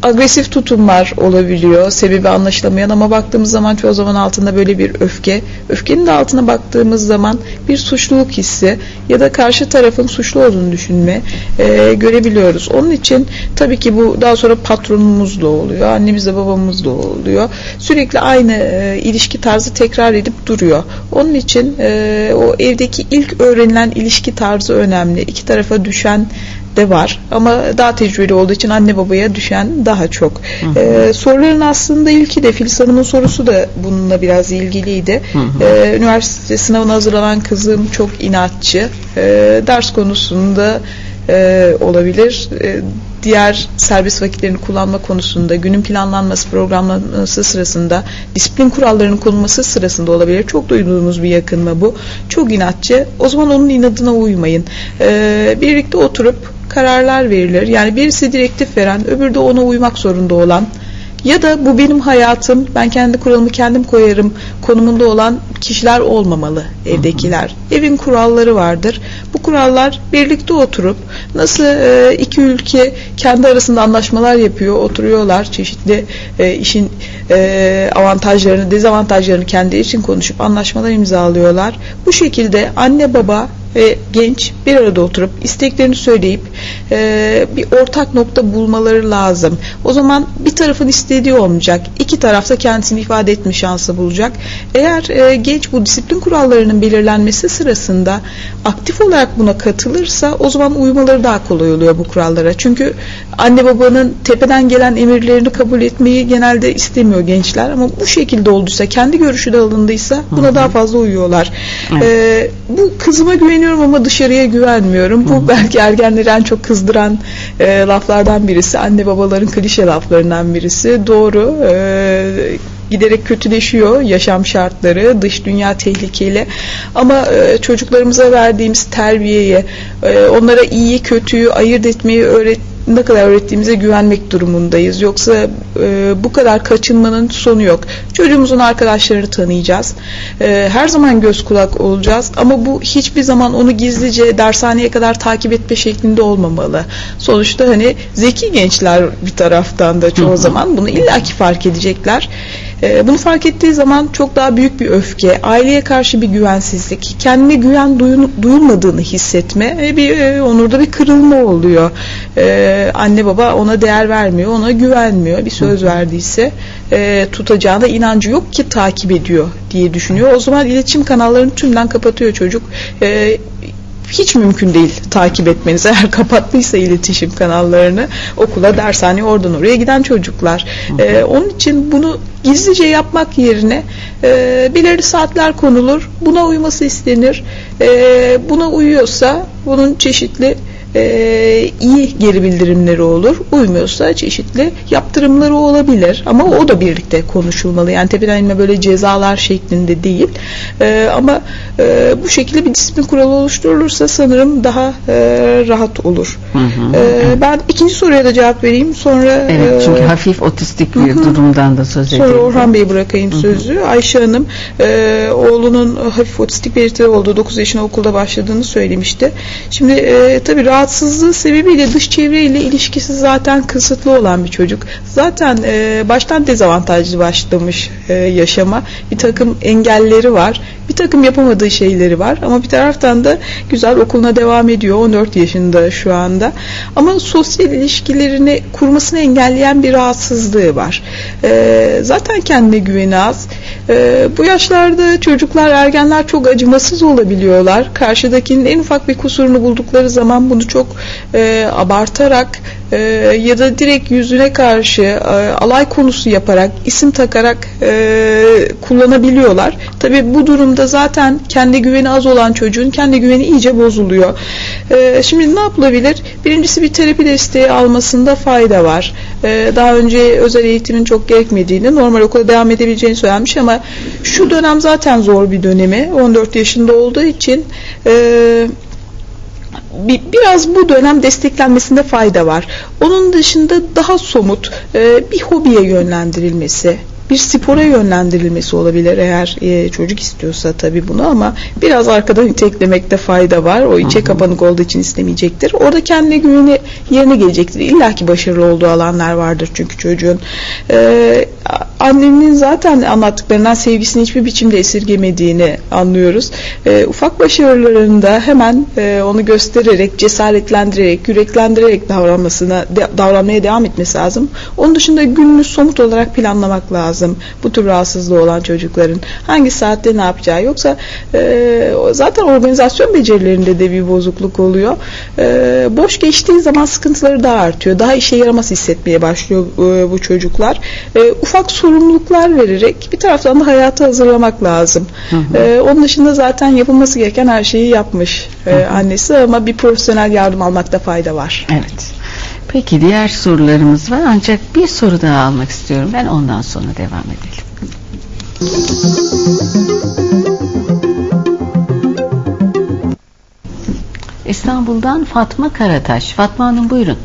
agresif tutumlar olabiliyor. Sebebi anlaşılamayan ama baktığımız zaman çoğu zaman altında böyle bir öfke. Öfkenin de altına baktığımız zaman bir suçluluk hissi ya da karşı tarafın suçlu olduğunu düşünme e, görebiliyoruz. Onun için tabii ki bu daha sonra patronumuz da oluyor. Annemiz de babamız da oluyor. Sürekli aynı e, ilişki tarzı tekrar edip duruyor. Onun için e, o evdeki ilk öğrenilen ilişki tarzı önemli. İki tarafa düşen de var ama daha tecrübeli olduğu için anne babaya düşen daha çok. Ee, soruların aslında ilki de Filiz Hanım'ın sorusu da bununla biraz ilgiliydi. Ee, üniversite sınavına hazırlanan kızım çok inatçı. Ee, ders konusunda e, olabilir. E, diğer serbest vakitlerini kullanma konusunda, günün planlanması, programlanması sırasında, disiplin kurallarının konulması sırasında olabilir. Çok duyduğumuz bir yakınma bu. Çok inatçı. O zaman onun inadına uymayın. E, birlikte oturup kararlar verilir. Yani birisi direktif veren, öbürü de ona uymak zorunda olan ya da bu benim hayatım, ben kendi kuralımı kendim koyarım konumunda olan kişiler olmamalı evdekiler. Evin kuralları vardır. Bu kurallar birlikte oturup nasıl e, iki ülke kendi arasında anlaşmalar yapıyor, oturuyorlar çeşitli e, işin e, avantajlarını, dezavantajlarını kendi için konuşup anlaşmalar imzalıyorlar. Bu şekilde anne baba ve genç bir arada oturup isteklerini söyleyip e, bir ortak nokta bulmaları lazım. O zaman bir tarafın istediği olmayacak. İki tarafta kendisini ifade etme şansı bulacak. Eğer e, genç bu disiplin kurallarının belirlenmesi sırasında aktif olarak buna katılırsa o zaman uymaları daha kolay oluyor bu kurallara. Çünkü anne babanın tepeden gelen emirlerini kabul etmeyi genelde istemiyor gençler ama bu şekilde olduysa kendi görüşü de alındıysa buna Hı-hı. daha fazla uyuyorlar. Evet. Ee, bu kızıma güveniyorum ama dışarıya güvenmiyorum. Bu belki ergenleri en çok kızdıran e, laflardan birisi. Anne babaların klişe laflarından birisi. Doğru. E, giderek kötüleşiyor yaşam şartları, dış dünya tehlikeli. Ama e, çocuklarımıza verdiğimiz terbiyeye, e, onlara iyi kötüyü ayırt etmeyi öğret ne kadar öğrettiğimize güvenmek durumundayız. Yoksa e, bu kadar kaçınmanın sonu yok. Çocuğumuzun arkadaşlarını tanıyacağız. E, her zaman göz kulak olacağız. Ama bu hiçbir zaman onu gizlice dershaneye kadar takip etme şeklinde olmamalı. Sonuçta hani zeki gençler bir taraftan da çoğu zaman bunu illaki fark edecekler. E, bunu fark ettiği zaman çok daha büyük bir öfke, aileye karşı bir güvensizlik, kendine güven duyun, duyulmadığını hissetme ve bir e, onurda bir kırılma oluyor. E, anne baba ona değer vermiyor, ona güvenmiyor. Bir söz verdiyse e, tutacağına inancı yok ki takip ediyor diye düşünüyor. O zaman iletişim kanallarını tümden kapatıyor çocuk. E, hiç mümkün değil takip etmeniz. Eğer kapattıysa iletişim kanallarını okula, dershaneye, oradan oraya giden çocuklar. Ee, onun için bunu gizlice yapmak yerine e, belirli saatler konulur. Buna uyması istenir. E, buna uyuyorsa bunun çeşitli e, iyi geri bildirimleri olur. Uymuyorsa çeşitli yaptırımları olabilir. Ama o da birlikte konuşulmalı. Yani tepeden inme böyle cezalar şeklinde değil. E, ama e, bu şekilde bir disiplin kuralı oluşturulursa sanırım daha e, rahat olur. Hı hı. E, ben ikinci soruya da cevap vereyim. Sonra Evet çünkü e, hafif otistik bir hı. durumdan da söz edelim. Sonra Orhan Bey'e bırakayım hı hı. sözü. Ayşe Hanım e, oğlunun hafif otistik belirtileri olduğu 9 yaşında okulda başladığını söylemişti. Şimdi e, tabii rahat rahatsızlığı sebebiyle dış çevreyle ilişkisi zaten kısıtlı olan bir çocuk. Zaten e, baştan dezavantajlı başlamış e, yaşama. Bir takım engelleri var. Bir takım yapamadığı şeyleri var. Ama bir taraftan da güzel okuluna devam ediyor. 14 yaşında şu anda. Ama sosyal ilişkilerini kurmasını engelleyen bir rahatsızlığı var. E, zaten kendine güveni az. E, bu yaşlarda çocuklar, ergenler çok acımasız olabiliyorlar. Karşıdakinin en ufak bir kusurunu buldukları zaman bunu çok e, abartarak e, ya da direkt yüzüne karşı e, alay konusu yaparak, isim takarak e, kullanabiliyorlar. Tabi bu durumda zaten kendi güveni az olan çocuğun kendi güveni iyice bozuluyor. E, şimdi ne yapılabilir? Birincisi bir terapi desteği almasında fayda var. E, daha önce özel eğitimin çok gerekmediğini, normal okula devam edebileceğini söylenmiş ama şu dönem zaten zor bir dönemi. 14 yaşında olduğu için biraz bu dönem desteklenmesinde fayda var. Onun dışında daha somut e, bir hobiye yönlendirilmesi, bir spora yönlendirilmesi olabilir eğer e, çocuk istiyorsa tabii bunu ama biraz arkadan iteklemekte fayda var. O içe kapanık olduğu için istemeyecektir. Orada kendine güveni yerine gelecektir. İlla ki başarılı olduğu alanlar vardır çünkü çocuğun. Ee, annenin zaten anlattıklarından sevgisini hiçbir biçimde esirgemediğini anlıyoruz. Ee, ufak başarılarında hemen e, onu göstererek, cesaretlendirerek, yüreklendirerek davranmasına, de, davranmaya devam etmesi lazım. Onun dışında gününü somut olarak planlamak lazım lazım. Bu tür rahatsızlığı olan çocukların hangi saatte ne yapacağı yoksa e, zaten organizasyon becerilerinde de bir bozukluk oluyor. E, boş geçtiği zaman sıkıntıları daha artıyor. Daha işe yaramaz hissetmeye başlıyor e, bu çocuklar. E, ufak sorumluluklar vererek bir taraftan da hayatı hazırlamak lazım. Hı hı. E, onun dışında zaten yapılması gereken her şeyi yapmış e, annesi ama bir profesyonel yardım almakta fayda var. Evet. Peki diğer sorularımız var ancak bir soru daha almak istiyorum. Ben ondan sonra devam edelim. İstanbul'dan Fatma Karataş. Fatma Hanım buyurun.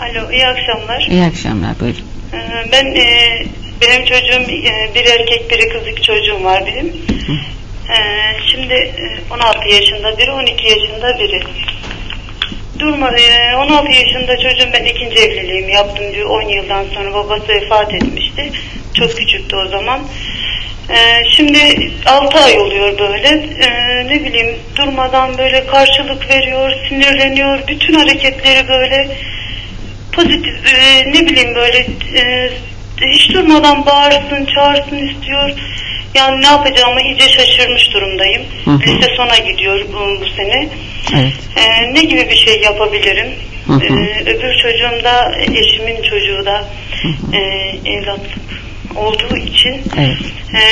Alo iyi akşamlar. İyi akşamlar buyurun. Ee, ben e, benim çocuğum e, bir erkek biri kız iki çocuğum var benim. Ee, şimdi 16 e, yaşında biri 12 yaşında biri. Durma, 16 yaşında çocuğum ben ikinci evliliğimi yaptım diyor. 10 yıldan sonra babası vefat etmişti. Çok küçüktü o zaman. Ee, şimdi 6 ay oluyor böyle. Ee, ne bileyim durmadan böyle karşılık veriyor, sinirleniyor. Bütün hareketleri böyle pozitif e, ne bileyim böyle e, hiç durmadan bağırsın, çağırsın istiyor. Yani ne yapacağımı iyice şaşırmış durumdayım. Hı hı. Lise sona gidiyor bu, bu sene. Evet. Ee, ne gibi bir şey yapabilirim? Hı hı. Ee, öbür çocuğum da eşimin çocuğu da e, evlatlık olduğu için Evet. e,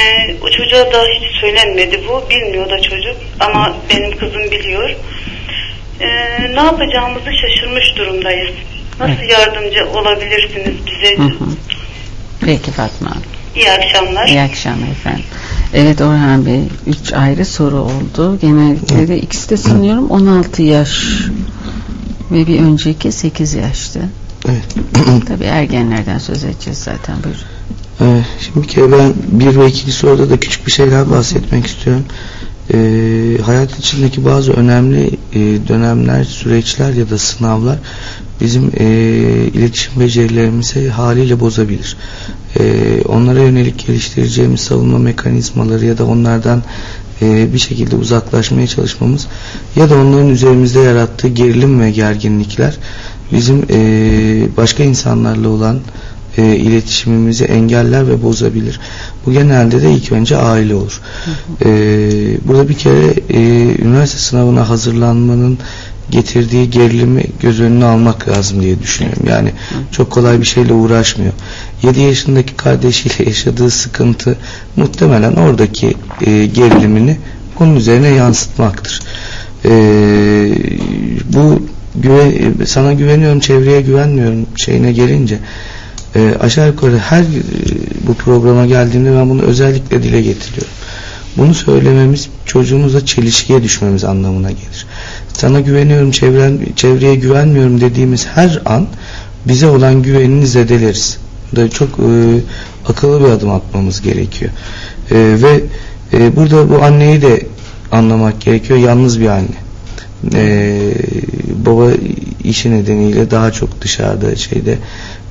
o çocuğa da hiç söylenmedi bu. Bilmiyor da çocuk ama benim kızım biliyor. Ee, ne yapacağımızı şaşırmış durumdayız. Nasıl Evet. yardımcı olabilirsiniz bize? Hı hı. Peki Fatma Hanım. İyi akşamlar. İyi akşamlar efendim. Evet Orhan Bey, üç ayrı soru oldu. Genellikle de ikisi de sanıyorum 16 yaş ve bir önceki 8 yaştı. Evet. Tabii ergenlerden söz edeceğiz zaten buyurun. Ee, Şimdi bir kere ben bir ve ikinci soruda da küçük bir şeyler bahsetmek istiyorum. Ee, hayat içindeki bazı önemli e, dönemler, süreçler ya da sınavlar bizim e, iletişim becerilerimizi haliyle bozabilir. Ee, onlara yönelik geliştireceğimiz savunma mekanizmaları ya da onlardan e, bir şekilde uzaklaşmaya çalışmamız ya da onların üzerimizde yarattığı gerilim ve gerginlikler bizim e, başka insanlarla olan e, iletişimimizi engeller ve bozabilir. Bu genelde de ilk önce aile olur. E, burada bir kere e, üniversite sınavına hazırlanmanın getirdiği gerilimi göz önüne almak lazım diye düşünüyorum. Yani çok kolay bir şeyle uğraşmıyor. 7 yaşındaki kardeşiyle yaşadığı sıkıntı muhtemelen oradaki e, gerilimini bunun üzerine yansıtmaktır. E, bu güven, sana güveniyorum, çevreye güvenmiyorum şeyine gelince e, aşağı yukarı her e, bu programa geldiğimde ben bunu özellikle dile getiriyorum. Bunu söylememiz çocuğumuzla çelişkiye düşmemiz anlamına gelir. Sana güveniyorum, çevren, çevreye güvenmiyorum dediğimiz her an bize olan güvenini zedeleriz. Da çok e, akıllı bir adım atmamız gerekiyor. E, ve e, burada bu anneyi de anlamak gerekiyor. Yalnız bir anne. E, baba işi nedeniyle daha çok dışarıda şeyde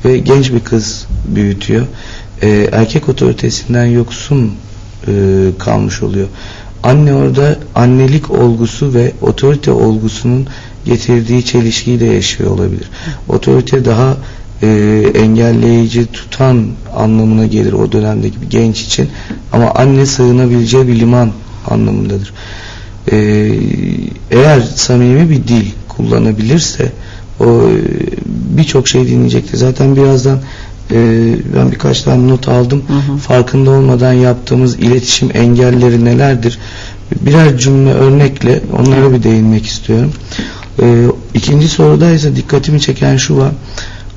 ve genç bir kız büyütüyor. E, erkek otoritesinden yoksun e, kalmış oluyor. Anne orada annelik olgusu ve otorite olgusunun getirdiği çelişkiyi de yaşıyor olabilir. Otorite daha e, engelleyici tutan anlamına gelir o dönemdeki bir genç için ama anne sığınabileceği bir liman anlamındadır. E, eğer samimi bir dil kullanabilirse o e, birçok şey dinleyecektir. Zaten birazdan e, ben birkaç tane not aldım. Hı hı. Farkında olmadan yaptığımız iletişim engelleri nelerdir? Birer cümle örnekle onlara bir değinmek istiyorum. E, ikinci soruda ise dikkatimi çeken şu var.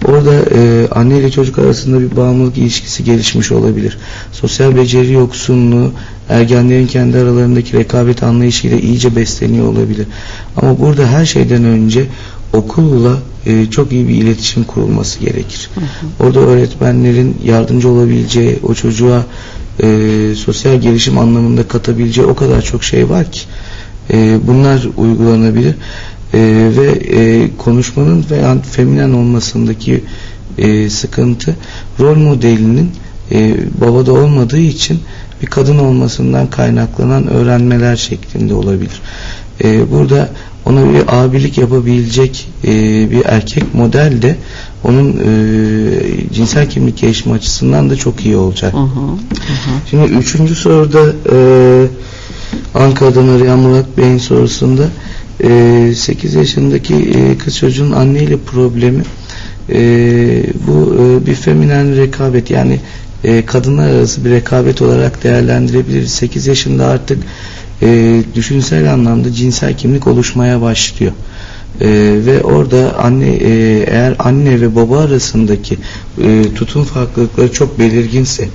Orada e, anne ile çocuk arasında bir bağımlılık ilişkisi gelişmiş olabilir. Sosyal beceri yoksunluğu ergenlerin kendi aralarındaki rekabet anlayışıyla iyice besleniyor olabilir. Ama burada her şeyden önce okulla e, çok iyi bir iletişim kurulması gerekir. Orada öğretmenlerin yardımcı olabileceği, o çocuğa e, sosyal gelişim anlamında katabileceği o kadar çok şey var ki e, bunlar uygulanabilir. E, ve e, konuşmanın veya feminen olmasındaki e, sıkıntı rol modelinin e, babada olmadığı için bir kadın olmasından kaynaklanan öğrenmeler şeklinde olabilir. E, burada ona bir abilik yapabilecek e, bir erkek model de onun e, cinsel kimlik gelişimi açısından da çok iyi olacak. Hı hı. Hı. Şimdi üçüncü soruda e, Ankara'dan arayan Murat Bey'in sorusunda e, 8 yaşındaki e, kız çocuğun anneyle problemi e, bu e, bir feminen rekabet yani e, kadınlar arası bir rekabet olarak değerlendirebiliriz. 8 yaşında artık e, düşünsel anlamda cinsel kimlik oluşmaya başlıyor. E, ve orada anne e, eğer anne ve baba arasındaki e, tutum farklılıkları çok belirginse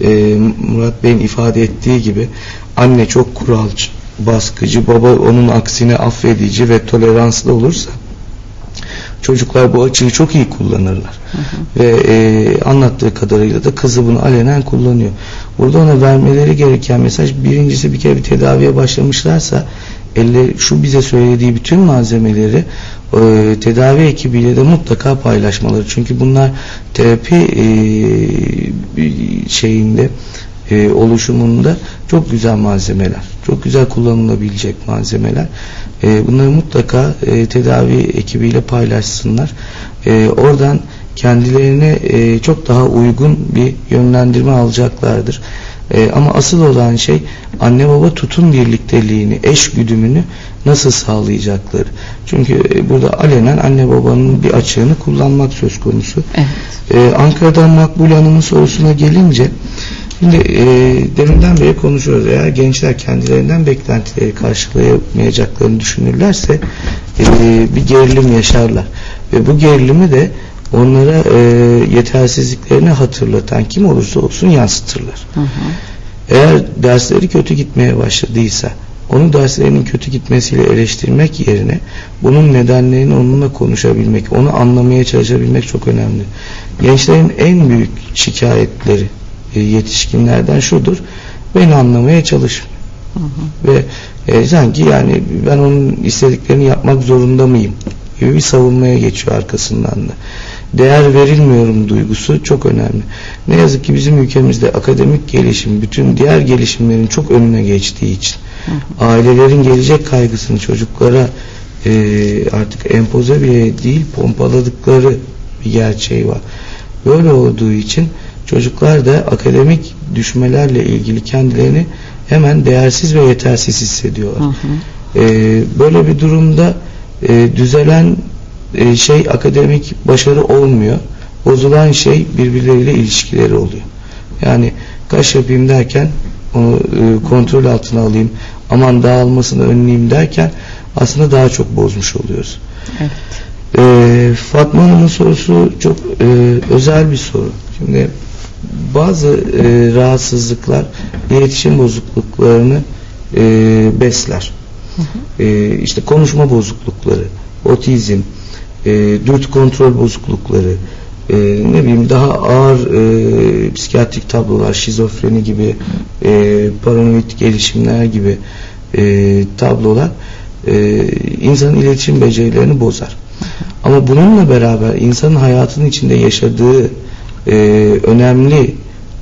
e, Murat Bey'in ifade ettiği gibi anne çok kuralcı, baskıcı, baba onun aksine affedici ve toleranslı olursa çocuklar bu açıyı çok iyi kullanırlar. Ve e, anlattığı kadarıyla da kızı bunu alenen kullanıyor. Burada ona vermeleri gereken mesaj birincisi bir kere bir tedaviye başlamışlarsa elle şu bize söylediği bütün malzemeleri e, tedavi ekibiyle de mutlaka paylaşmaları. Çünkü bunlar terapi e, şeyinde e, oluşumunda çok güzel malzemeler, çok güzel kullanılabilecek malzemeler. E, bunları mutlaka e, tedavi ekibiyle paylaşsınlar. E, oradan kendilerine e, çok daha uygun bir yönlendirme alacaklardır. E, ama asıl olan şey anne baba tutum birlikteliğini, eş güdümünü nasıl sağlayacakları. Çünkü e, burada alenen anne babanın bir açığını kullanmak söz konusu. Evet. E, Ankara'dan Makbule Hanım'ın sorusuna gelince Şimdi e, deminden beri konuşuyoruz. Eğer gençler kendilerinden beklentileri karşılayamayacaklarını düşünürlerse e, bir gerilim yaşarlar. Ve bu gerilimi de onlara e, yetersizliklerini hatırlatan kim olursa olsun yansıtırlar. Hı hı. Eğer dersleri kötü gitmeye başladıysa onu derslerinin kötü gitmesiyle eleştirmek yerine bunun nedenlerini onunla konuşabilmek, onu anlamaya çalışabilmek çok önemli. Gençlerin en büyük şikayetleri yetişkinlerden şudur. Beni anlamaya çalışmıyor. Ve e, sanki yani ben onun istediklerini yapmak zorunda mıyım gibi bir savunmaya geçiyor arkasından da. Değer verilmiyorum duygusu çok önemli. Ne yazık ki bizim ülkemizde akademik gelişim bütün diğer gelişimlerin çok önüne geçtiği için ailelerin gelecek kaygısını çocuklara e, artık empoze bile değil pompaladıkları bir gerçeği var. Böyle olduğu için çocuklar da akademik düşmelerle ilgili kendilerini hemen değersiz ve yetersiz hissediyorlar. Hı hı. Ee, böyle bir durumda e, düzelen e, şey akademik başarı olmuyor. Bozulan şey birbirleriyle ilişkileri oluyor. Yani kaş yapayım derken onu e, kontrol altına alayım aman dağılmasını önleyeyim derken aslında daha çok bozmuş oluyoruz. Evet. Ee, Fatma Hanım'ın sorusu çok e, özel bir soru. Şimdi bazı e, rahatsızlıklar iletişim bozukluklarını e, besler. E, işte konuşma bozuklukları, otizm, e, dürtü kontrol bozuklukları, e, ne bileyim daha ağır e, psikiyatrik tablolar, şizofreni gibi, e, paranoid gelişimler gibi e, tablolar e, insanın iletişim becerilerini bozar. Ama bununla beraber insanın hayatının içinde yaşadığı e, önemli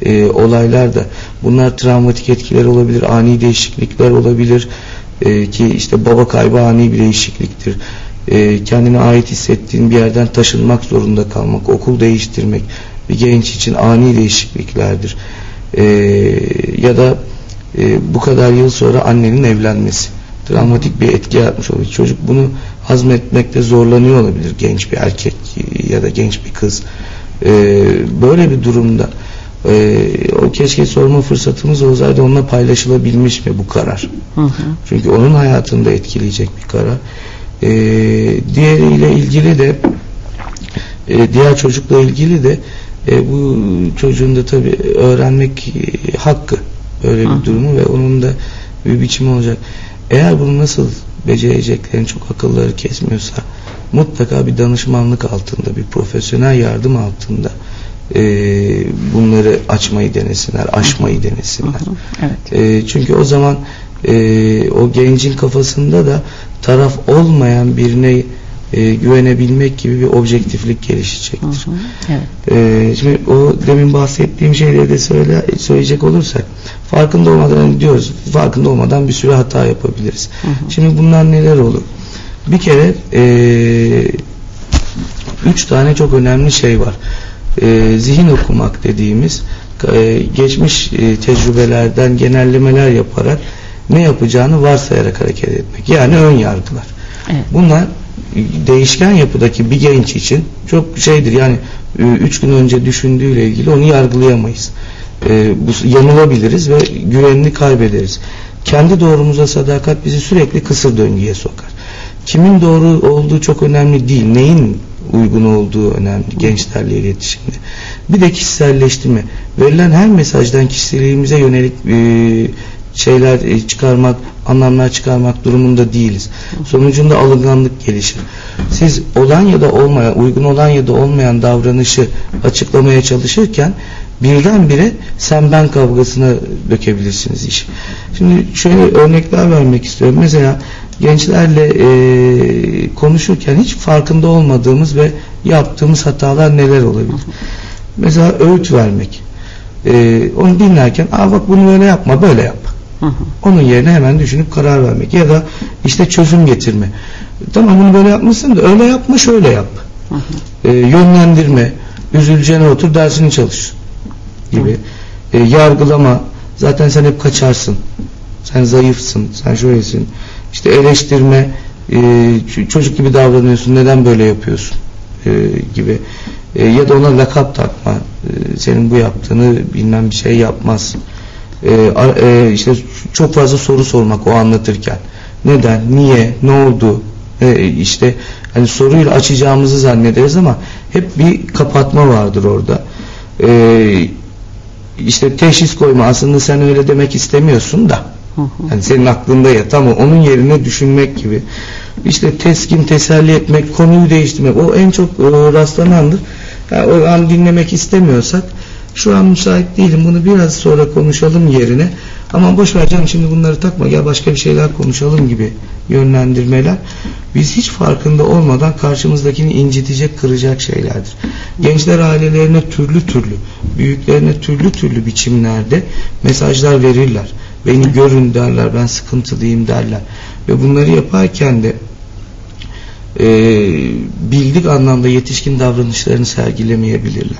e, olaylar da bunlar travmatik etkiler olabilir, ani değişiklikler olabilir e, ki işte baba kaybı ani bir değişikliktir. E, kendine ait hissettiğin bir yerden taşınmak zorunda kalmak, okul değiştirmek bir genç için ani değişikliklerdir. E, ya da e, bu kadar yıl sonra annenin evlenmesi travmatik bir etki yaratmış olabilir. Çocuk bunu hazmetmekte zorlanıyor olabilir genç bir erkek ya da genç bir kız. Ee, böyle bir durumda e, o keşke sorma fırsatımız olsaydı onunla paylaşılabilmiş mi bu karar? Hı hı. Çünkü onun hayatını da etkileyecek bir karar. Ee, diğeriyle ilgili de e, diğer çocukla ilgili de e, bu çocuğun da tabii öğrenmek e, hakkı böyle bir Hı. durumu ve onun da bir biçimi olacak. Eğer bunu nasıl becereceklerini çok akılları kesmiyorsa mutlaka bir danışmanlık altında bir profesyonel yardım altında e, bunları açmayı denesinler, aşmayı denesinler. Hı hı. Evet. E, çünkü o zaman e, o gencin kafasında da taraf olmayan birine e, güvenebilmek gibi bir objektiflik Hı gelişecektir. hı. Evet. Ee, şimdi o demin bahsettiğim şeyleri de söyle, söyleyecek olursak farkında olmadan hani diyoruz farkında olmadan bir sürü hata yapabiliriz. Hı hı. Şimdi bunlar neler olur? Bir kere ee, üç tane çok önemli şey var. Ee, zihin okumak dediğimiz ee, geçmiş ee, tecrübelerden genellemeler yaparak ne yapacağını varsayarak hareket etmek. Yani ön yargılar. Evet. Bunlar değişken yapıdaki bir genç için çok şeydir yani e, üç gün önce düşündüğüyle ilgili onu yargılayamayız. E, bu, yanılabiliriz ve güvenini kaybederiz. Kendi doğrumuza sadakat bizi sürekli kısır döngüye sokar. Kimin doğru olduğu çok önemli değil. Neyin uygun olduğu önemli gençlerle iletişimde. Bir de kişiselleştirme. Verilen her mesajdan kişiliğimize yönelik e, şeyler e, çıkarmak, anlamlar çıkarmak durumunda değiliz. Sonucunda alınganlık gelişir. Siz olan ya da olmayan, uygun olan ya da olmayan davranışı açıklamaya çalışırken birdenbire sen ben kavgasına dökebilirsiniz işi. Şimdi şöyle örnekler vermek istiyorum. Mesela gençlerle e, konuşurken hiç farkında olmadığımız ve yaptığımız hatalar neler olabilir? Mesela öğüt vermek. e, onu dinlerken Aa bak bunu böyle yapma böyle yap. Onun yerine hemen düşünüp karar vermek ya da işte çözüm getirme. Tamam bunu böyle yapmışsın da öyle yapma şöyle yap. E, yönlendirme, üzüleceğine otur dersini çalış gibi. E, yargılama, zaten sen hep kaçarsın. Sen zayıfsın, sen şöylesin. İşte eleştirme, e, çocuk gibi davranıyorsun, neden böyle yapıyorsun e, gibi. E, ya da ona lakap takma, e, senin bu yaptığını bilmem bir şey yapmaz. E, e, işte çok fazla soru sormak o anlatırken. Neden, niye, ne oldu? E, işte hani soruyla açacağımızı zannederiz ama hep bir kapatma vardır orada. E, işte teşhis koyma aslında sen öyle demek istemiyorsun da. Yani senin aklında ya tamam onun yerine düşünmek gibi. İşte teskin, teselli etmek, konuyu değiştirmek o en çok e, rastlanandır. Yani o an dinlemek istemiyorsak şu an müsait değilim bunu biraz sonra konuşalım yerine ama boş ver canım şimdi bunları takma ya başka bir şeyler konuşalım gibi yönlendirmeler biz hiç farkında olmadan karşımızdakini incitecek kıracak şeylerdir. Gençler ailelerine türlü türlü büyüklerine türlü türlü biçimlerde mesajlar verirler. Beni görün derler ben sıkıntılıyım derler ve bunları yaparken de e, bildik anlamda yetişkin davranışlarını sergilemeyebilirler.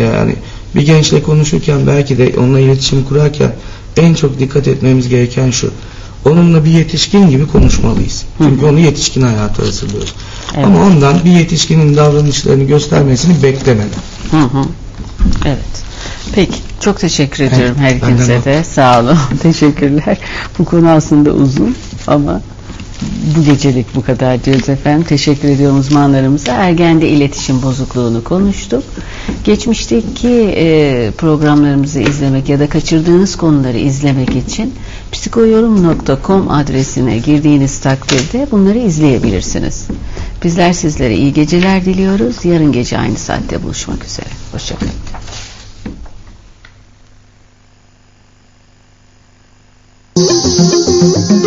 Yani bir gençle konuşurken belki de onunla iletişim kurarken en çok dikkat etmemiz gereken şu. Onunla bir yetişkin gibi konuşmalıyız. Çünkü onu yetişkin hayata hazırlıyoruz. Evet. Ama ondan bir yetişkinin davranışlarını göstermesini beklemeden. Hı hı. Evet. Peki. Çok teşekkür ediyorum her ikinize o. de. Sağ olun. Teşekkürler. Bu konu aslında uzun ama bu gecelik bu kadar diyoruz efendim. Teşekkür ediyorum uzmanlarımıza. Ergende iletişim bozukluğunu konuştuk. Geçmişteki e, programlarımızı izlemek ya da kaçırdığınız konuları izlemek için psikoyorum.com adresine girdiğiniz takdirde bunları izleyebilirsiniz. Bizler sizlere iyi geceler diliyoruz. Yarın gece aynı saatte buluşmak üzere. Hoşçakalın. Thank you.